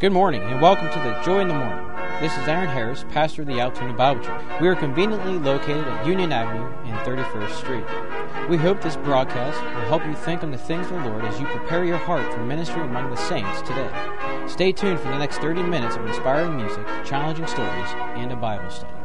Good morning and welcome to the Joy in the Morning. This is Aaron Harris, pastor of the Altoona Bible Church. We are conveniently located at Union Avenue and 31st Street. We hope this broadcast will help you think on the things of the Lord as you prepare your heart for ministry among the saints today. Stay tuned for the next 30 minutes of inspiring music, challenging stories, and a Bible study.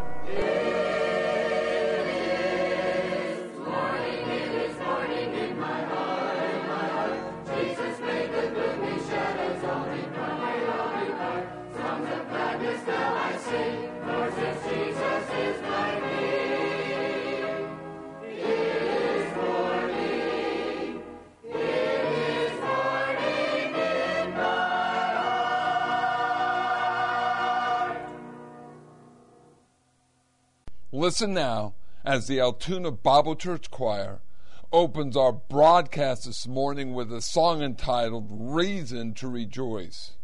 Listen now as the Altoona Bible Church Choir opens our broadcast this morning with a song entitled Reason to Rejoice.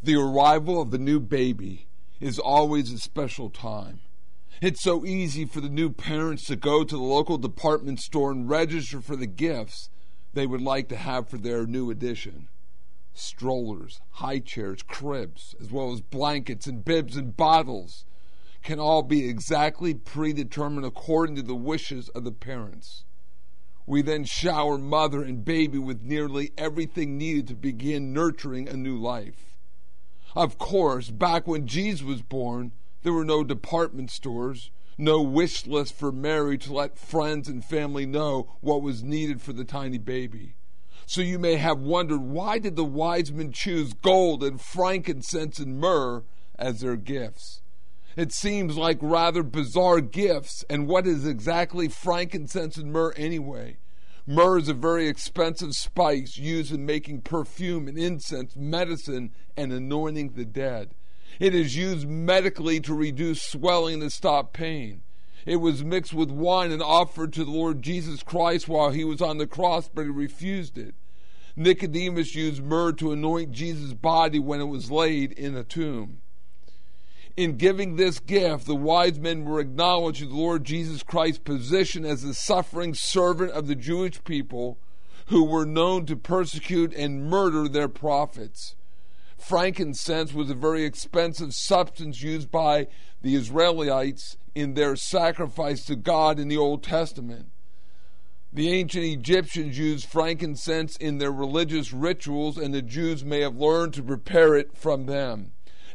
The arrival of the new baby is always a special time. It's so easy for the new parents to go to the local department store and register for the gifts they would like to have for their new addition. Strollers, high chairs, cribs, as well as blankets and bibs and bottles can all be exactly predetermined according to the wishes of the parents. We then shower mother and baby with nearly everything needed to begin nurturing a new life. Of course, back when Jesus was born, there were no department stores, no wish list for Mary to let friends and family know what was needed for the tiny baby. So you may have wondered why did the wise men choose gold and frankincense and myrrh as their gifts? It seems like rather bizarre gifts, and what is exactly frankincense and myrrh anyway? Myrrh is a very expensive spice used in making perfume and incense, medicine, and anointing the dead. It is used medically to reduce swelling and stop pain. It was mixed with wine and offered to the Lord Jesus Christ while he was on the cross, but he refused it. Nicodemus used myrrh to anoint Jesus' body when it was laid in a tomb. In giving this gift, the wise men were acknowledging the Lord Jesus Christ's position as the suffering servant of the Jewish people who were known to persecute and murder their prophets. Frankincense was a very expensive substance used by the Israelites in their sacrifice to God in the Old Testament. The ancient Egyptians used frankincense in their religious rituals, and the Jews may have learned to prepare it from them.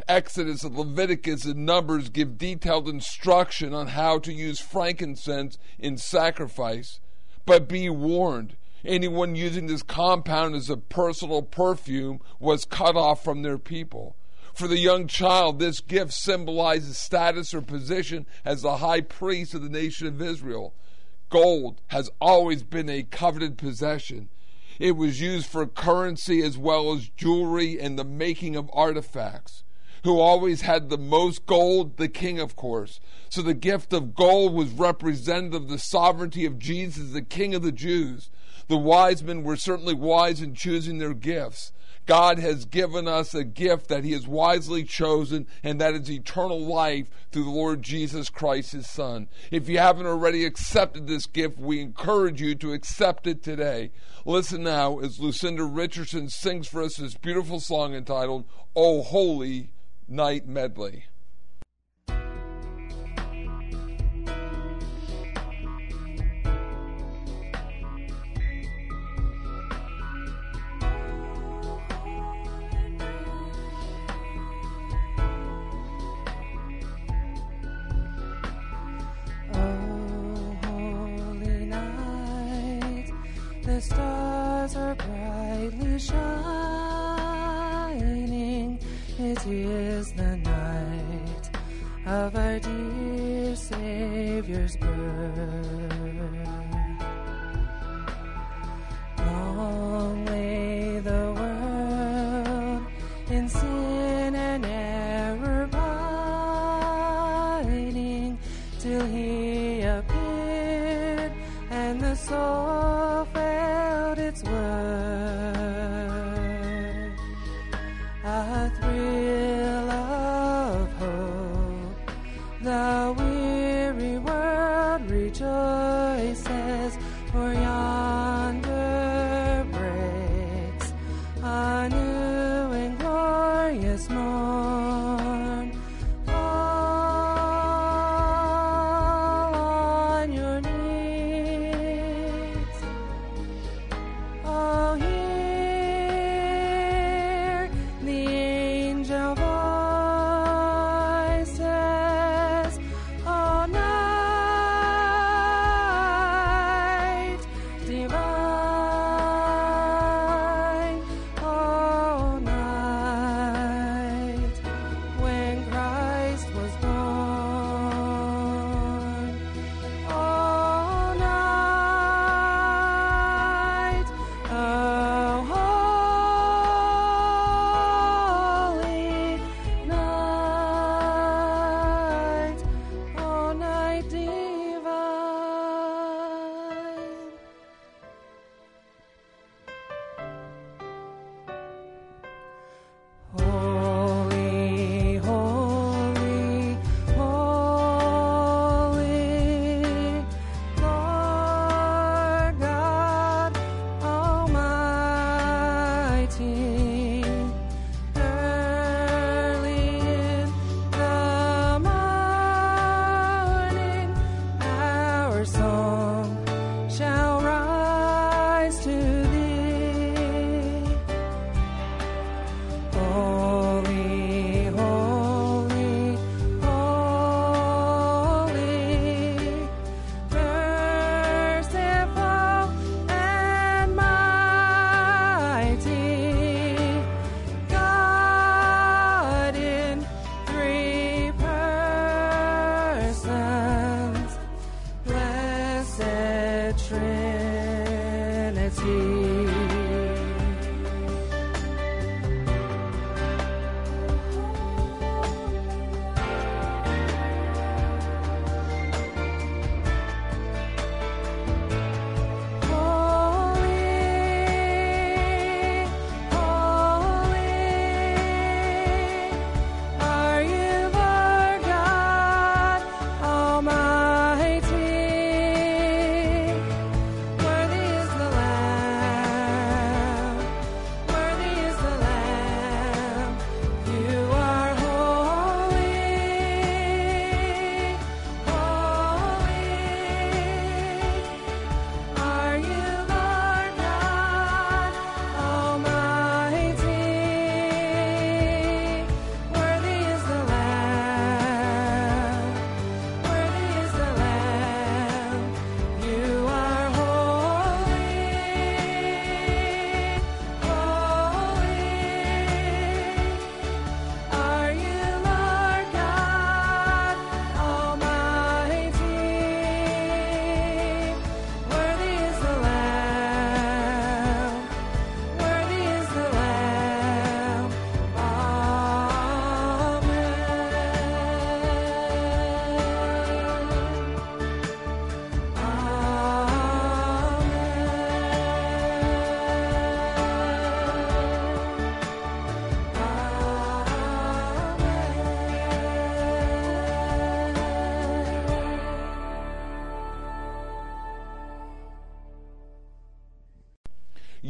Exodus Leviticus and Numbers give detailed instruction on how to use frankincense in sacrifice. But be warned anyone using this compound as a personal perfume was cut off from their people. For the young child, this gift symbolizes status or position as the high priest of the nation of Israel. Gold has always been a coveted possession. It was used for currency as well as jewelry and the making of artifacts. Who always had the most gold? The king, of course. So the gift of gold was representative of the sovereignty of Jesus, the king of the Jews. The wise men were certainly wise in choosing their gifts. God has given us a gift that He has wisely chosen, and that is eternal life through the Lord Jesus Christ, His Son. If you haven't already accepted this gift, we encourage you to accept it today. Listen now as Lucinda Richardson sings for us this beautiful song entitled, O Holy Night Medley.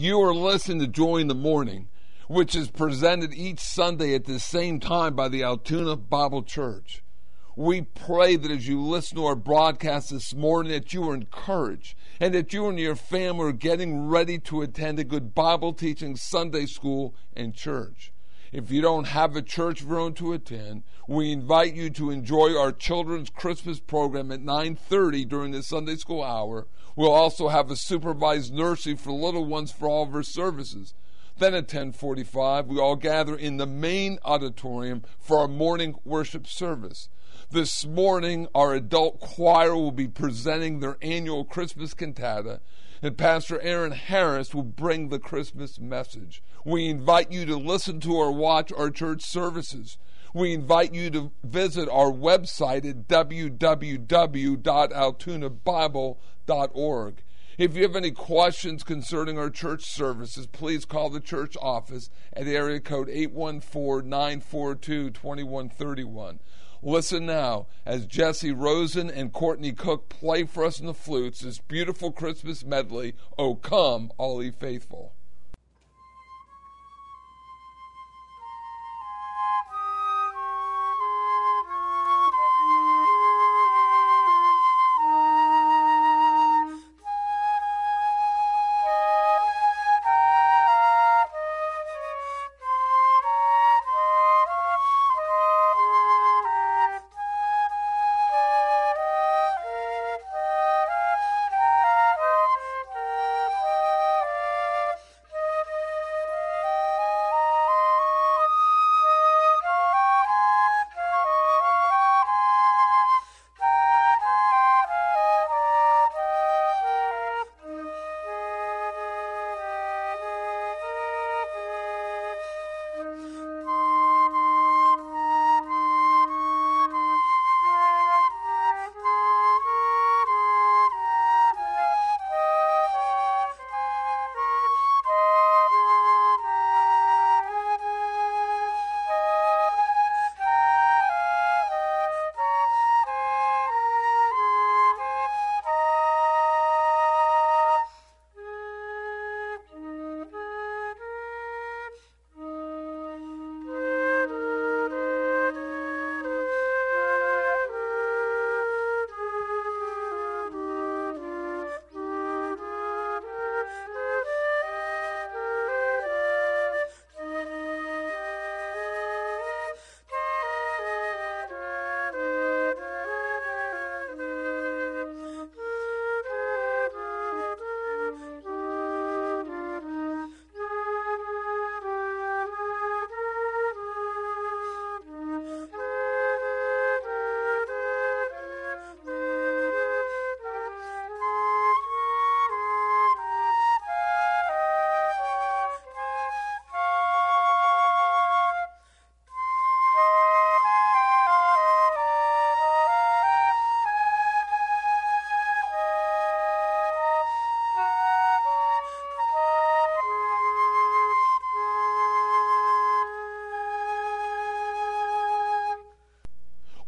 You are listening to Joy in the Morning, which is presented each Sunday at the same time by the Altoona Bible Church. We pray that as you listen to our broadcast this morning, that you are encouraged and that you and your family are getting ready to attend a good Bible teaching Sunday school and church. If you don't have a church of your own to attend, we invite you to enjoy our children's Christmas program at 9:30 during the Sunday school hour. We'll also have a supervised nursery for little ones for all of our services. Then at 10:45, we all gather in the main auditorium for our morning worship service. This morning, our adult choir will be presenting their annual Christmas cantata, and Pastor Aaron Harris will bring the Christmas message. We invite you to listen to or watch our church services. We invite you to visit our website at www.altoonabible.org. If you have any questions concerning our church services, please call the church office at area code 814 942 2131. Listen now as Jesse Rosen and Courtney Cook play for us in the flutes this beautiful Christmas medley, O Come, All Ye Faithful.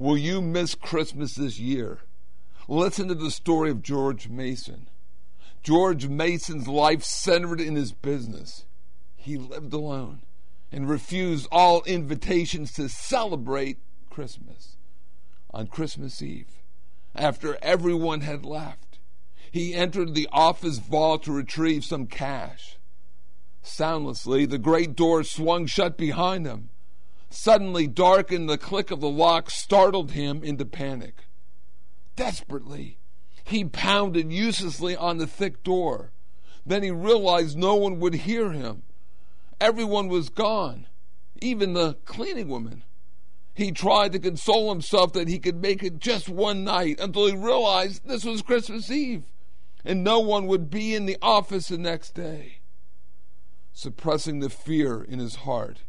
Will you miss Christmas this year? Listen to the story of George Mason. George Mason's life centered in his business. He lived alone and refused all invitations to celebrate Christmas. On Christmas Eve, after everyone had left, he entered the office vault to retrieve some cash. Soundlessly, the great door swung shut behind him suddenly dark and the click of the lock startled him into panic. Desperately, he pounded uselessly on the thick door. Then he realized no one would hear him. Everyone was gone, even the cleaning woman. He tried to console himself that he could make it just one night until he realized this was Christmas Eve and no one would be in the office the next day. Suppressing the fear in his heart,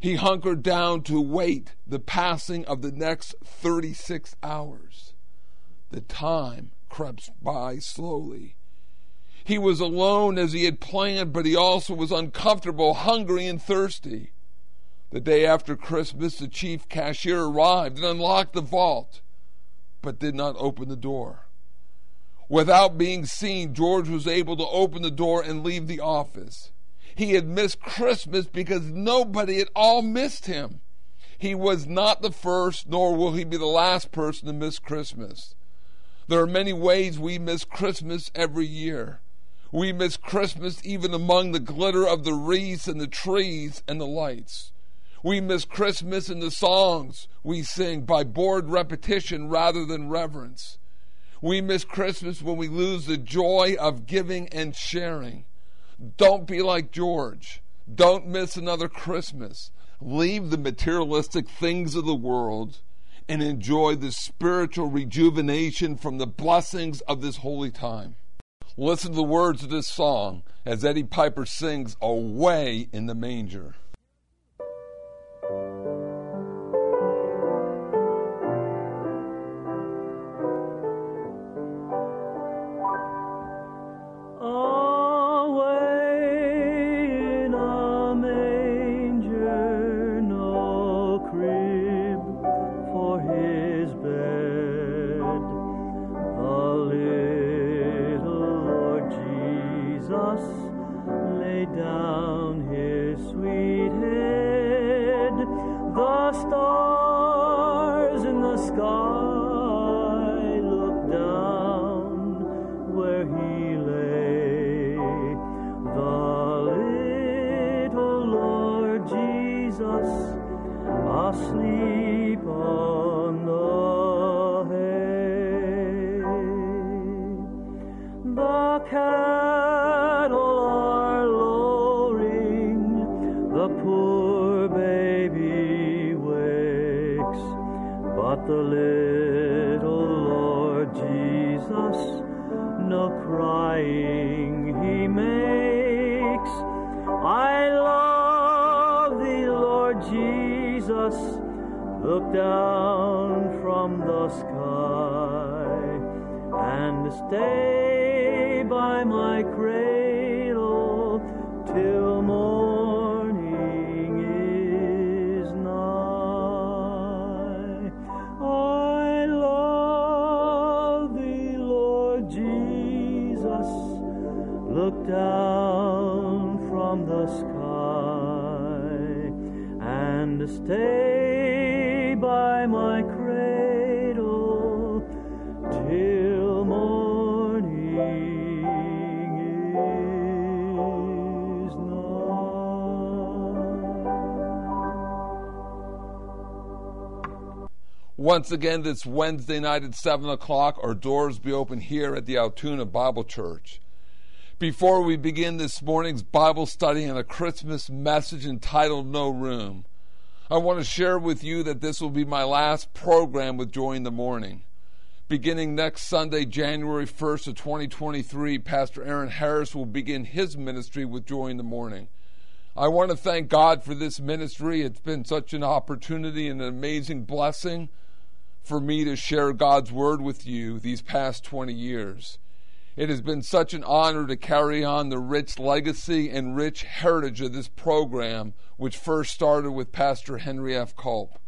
he hunkered down to wait the passing of the next 36 hours. The time crept by slowly. He was alone as he had planned, but he also was uncomfortable, hungry, and thirsty. The day after Christmas, the chief cashier arrived and unlocked the vault, but did not open the door. Without being seen, George was able to open the door and leave the office. He had missed Christmas because nobody at all missed him. He was not the first, nor will he be the last person to miss Christmas. There are many ways we miss Christmas every year. We miss Christmas even among the glitter of the wreaths and the trees and the lights. We miss Christmas in the songs we sing by bored repetition rather than reverence. We miss Christmas when we lose the joy of giving and sharing. Don't be like George. Don't miss another Christmas. Leave the materialistic things of the world and enjoy the spiritual rejuvenation from the blessings of this holy time. Listen to the words of this song as Eddie Piper sings Away in the Manger. Jesus. Look down from the sky and stay by my cradle till stay by my cradle till morning is. Once again, this Wednesday night at 7 o'clock, our doors be open here at the Altoona Bible Church. Before we begin this morning's Bible study and a Christmas message entitled No Room, I want to share with you that this will be my last program with Joy in the Morning. Beginning next Sunday, January 1st of 2023, Pastor Aaron Harris will begin his ministry with Joy in the Morning. I want to thank God for this ministry. It's been such an opportunity and an amazing blessing for me to share God's Word with you these past 20 years. It has been such an honor to carry on the rich legacy and rich heritage of this program, which first started with Pastor Henry F. Culp.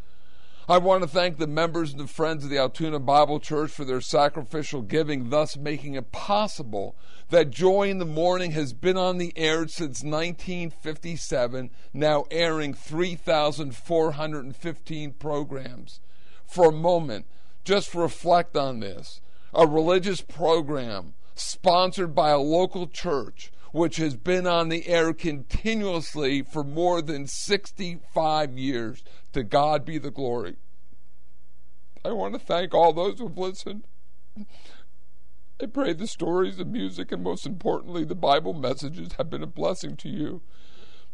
I want to thank the members and the friends of the Altoona Bible Church for their sacrificial giving, thus making it possible that Joy in the Morning has been on the air since 1957, now airing 3,415 programs. For a moment, just reflect on this. A religious program sponsored by a local church which has been on the air continuously for more than 65 years. To God be the glory. I want to thank all those who have listened. I pray the stories, the music, and most importantly, the Bible messages have been a blessing to you.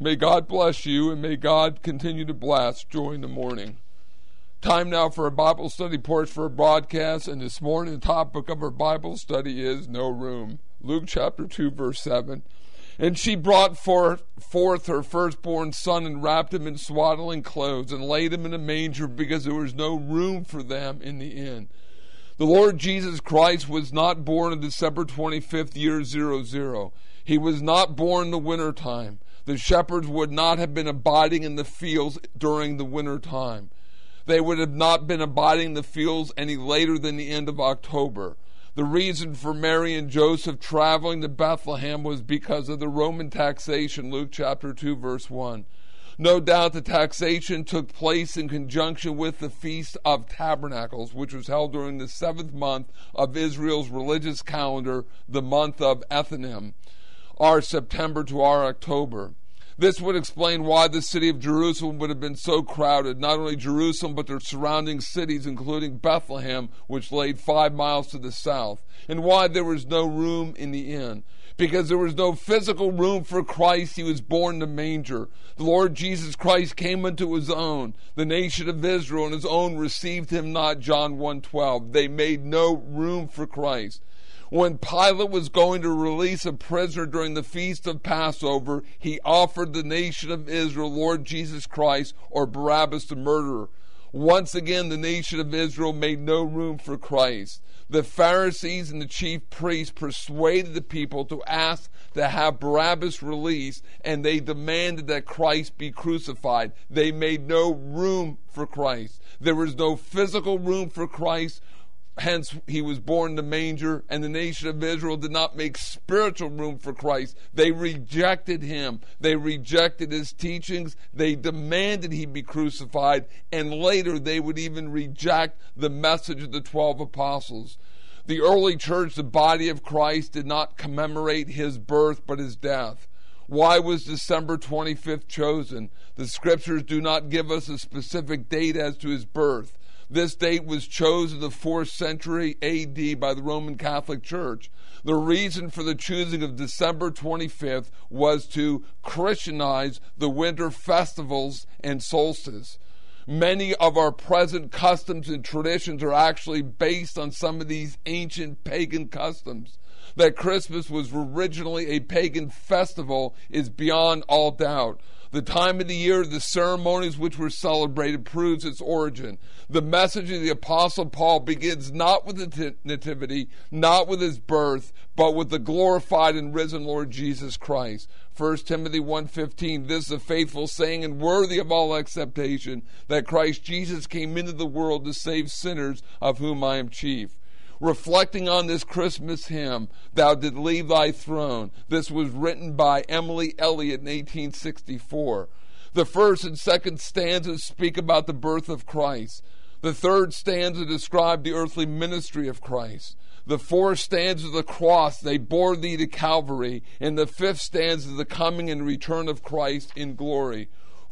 May God bless you, and may God continue to bless in the Morning. Time now for a Bible study porch for a broadcast, and this morning the topic of our Bible study is No Room. Luke chapter 2, verse 7. And she brought forth, forth her firstborn son and wrapped him in swaddling clothes and laid him in a manger because there was no room for them in the inn. The Lord Jesus Christ was not born on December 25th, year 00. He was not born in the winter time. The shepherds would not have been abiding in the fields during the winter time. They would have not been abiding in the fields any later than the end of October. The reason for Mary and Joseph traveling to Bethlehem was because of the Roman taxation, Luke chapter 2, verse 1. No doubt the taxation took place in conjunction with the Feast of Tabernacles, which was held during the seventh month of Israel's religious calendar, the month of Ethanim, our September to our October. This would explain why the city of Jerusalem would have been so crowded, not only Jerusalem, but their surrounding cities, including Bethlehem, which lay five miles to the south, and why there was no room in the inn because there was no physical room for Christ. He was born in the manger. The Lord Jesus Christ came unto his own, the nation of Israel, and his own received him not. John 1:12. They made no room for Christ. When Pilate was going to release a prisoner during the feast of Passover, he offered the nation of Israel Lord Jesus Christ or Barabbas the murderer. Once again, the nation of Israel made no room for Christ the Pharisees and the chief priests persuaded the people to ask to have Barabbas released, and they demanded that Christ be crucified. They made no room for Christ. There was no physical room for Christ Hence, he was born in the manger, and the nation of Israel did not make spiritual room for Christ. They rejected him. They rejected his teachings. They demanded he be crucified, and later they would even reject the message of the 12 apostles. The early church, the body of Christ, did not commemorate his birth but his death. Why was December 25th chosen? The scriptures do not give us a specific date as to his birth. This date was chosen in the 4th century AD by the Roman Catholic Church. The reason for the choosing of December 25th was to Christianize the winter festivals and solstice. Many of our present customs and traditions are actually based on some of these ancient pagan customs. That Christmas was originally a pagan festival is beyond all doubt. The time of the year, the ceremonies which were celebrated proves its origin. The message of the Apostle Paul begins not with the nativity, not with his birth, but with the glorified and risen Lord Jesus Christ. 1 Timothy 1.15, this is a faithful saying and worthy of all acceptation, that Christ Jesus came into the world to save sinners, of whom I am chief reflecting on this Christmas hymn, Thou Did Leave Thy Throne. This was written by Emily Elliott in 1864. The first and second stanzas speak about the birth of Christ. The third stanza described the earthly ministry of Christ. The fourth stanza of the cross, they bore thee to Calvary. And the fifth stanza, the coming and return of Christ in glory.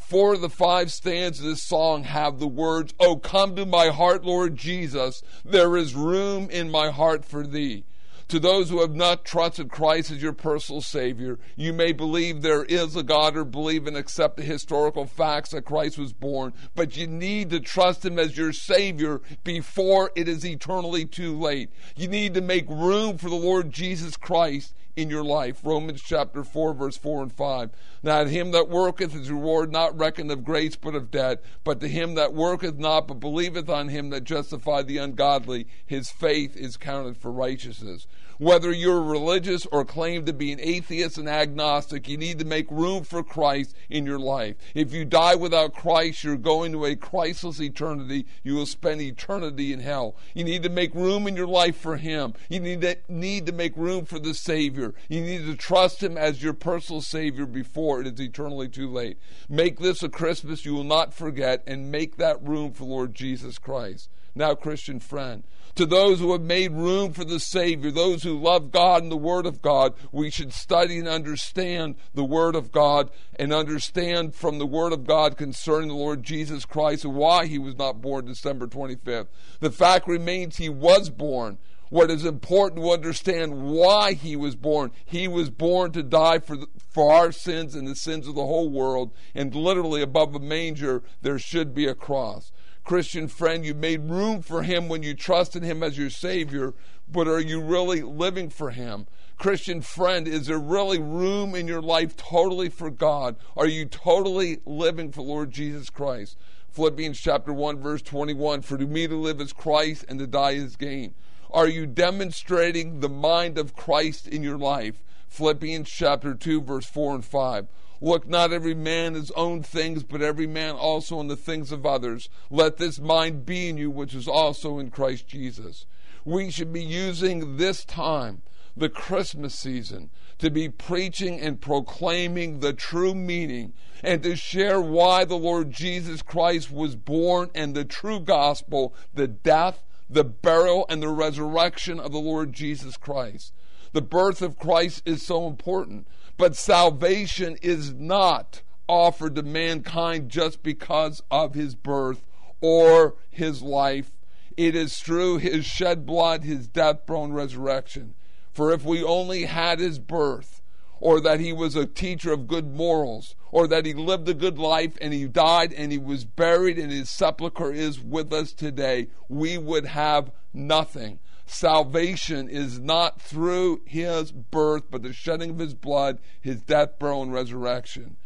Four of the five stanzas of this song have the words, Oh, come to my heart, Lord Jesus. There is room in my heart for thee. To those who have not trusted Christ as your personal Savior, you may believe there is a God or believe and accept the historical facts that Christ was born, but you need to trust Him as your Savior before it is eternally too late. You need to make room for the Lord Jesus Christ in your life. Romans chapter 4, verse 4 and 5. Now to him that worketh his reward not reckoned of grace but of debt, but to him that worketh not but believeth on him that justified the ungodly, his faith is counted for righteousness. Whether you're religious or claim to be an atheist and agnostic, you need to make room for Christ in your life. If you die without Christ, you're going to a Christless eternity. You will spend eternity in hell. You need to make room in your life for Him. You need to, need to make room for the Savior. You need to trust Him as your personal Savior before it is eternally too late. Make this a Christmas you will not forget and make that room for Lord Jesus Christ. Now, Christian friend, to those who have made room for the Savior, those who love God and the Word of God, we should study and understand the Word of God and understand from the Word of God concerning the Lord Jesus Christ and why he was not born December 25th. The fact remains he was born. What is important to understand why he was born. He was born to die for, the, for our sins and the sins of the whole world. And literally above a manger, there should be a cross. Christian friend, you made room for Him when you trusted Him as your Savior, but are you really living for Him? Christian friend, is there really room in your life totally for God? Are you totally living for Lord Jesus Christ? Philippians chapter 1, verse 21 For to me to live is Christ and to die is gain. Are you demonstrating the mind of Christ in your life? Philippians chapter 2, verse 4 and 5. Look not every man his own things, but every man also on the things of others. Let this mind be in you, which is also in Christ Jesus. We should be using this time, the Christmas season, to be preaching and proclaiming the true meaning and to share why the Lord Jesus Christ was born and the true gospel, the death, the burial, and the resurrection of the Lord Jesus Christ. The birth of Christ is so important, but salvation is not offered to mankind just because of his birth or his life. It is through his shed blood, his death, burial, resurrection. For if we only had his birth, or that he was a teacher of good morals, or that he lived a good life and he died and he was buried and his sepulchre is with us today, we would have nothing. Salvation is not through his birth, but the shedding of his blood, his death, burial, and resurrection.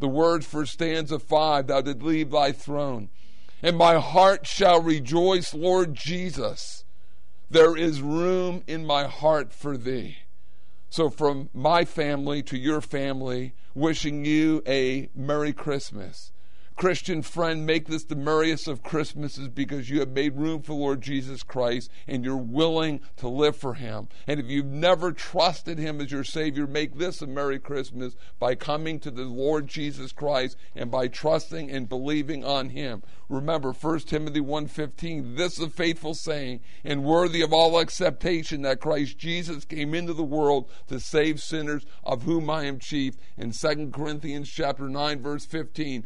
The words for stanza 5 Thou did leave thy throne, and my heart shall rejoice, Lord Jesus. There is room in my heart for thee. So, from my family to your family, wishing you a Merry Christmas. Christian friend, make this the merriest of Christmases because you have made room for Lord Jesus Christ and you're willing to live for Him. And if you've never trusted Him as your Savior, make this a Merry Christmas by coming to the Lord Jesus Christ and by trusting and believing on Him. Remember 1 Timothy 1:15, this is a faithful saying and worthy of all acceptation that Christ Jesus came into the world to save sinners of whom I am chief. In 2 Corinthians chapter 9 verse 15,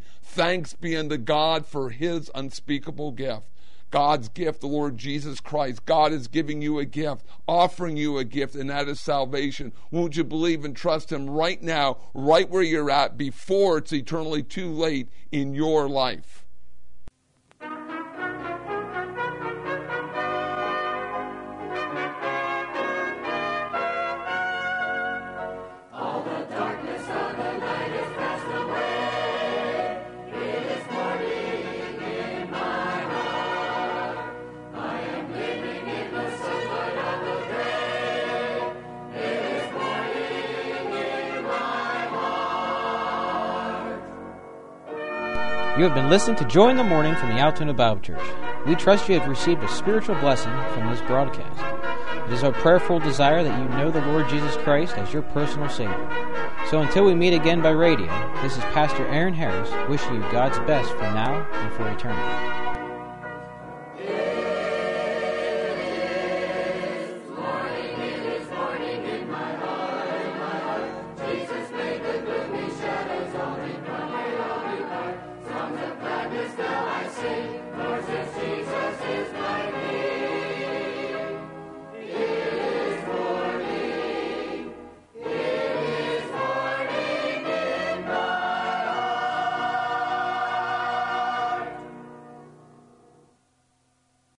thanks be unto God for his unspeakable gift. God's gift, the Lord Jesus Christ. God is giving you a gift, offering you a gift, and that is salvation. Won't you believe and trust Him right now, right where you're at, before it's eternally too late in your life? You have been listening to Joy in the Morning from the Altoona Bible Church. We trust you have received a spiritual blessing from this broadcast. It is our prayerful desire that you know the Lord Jesus Christ as your personal Savior. So until we meet again by radio, this is Pastor Aaron Harris wishing you God's best for now and for eternity.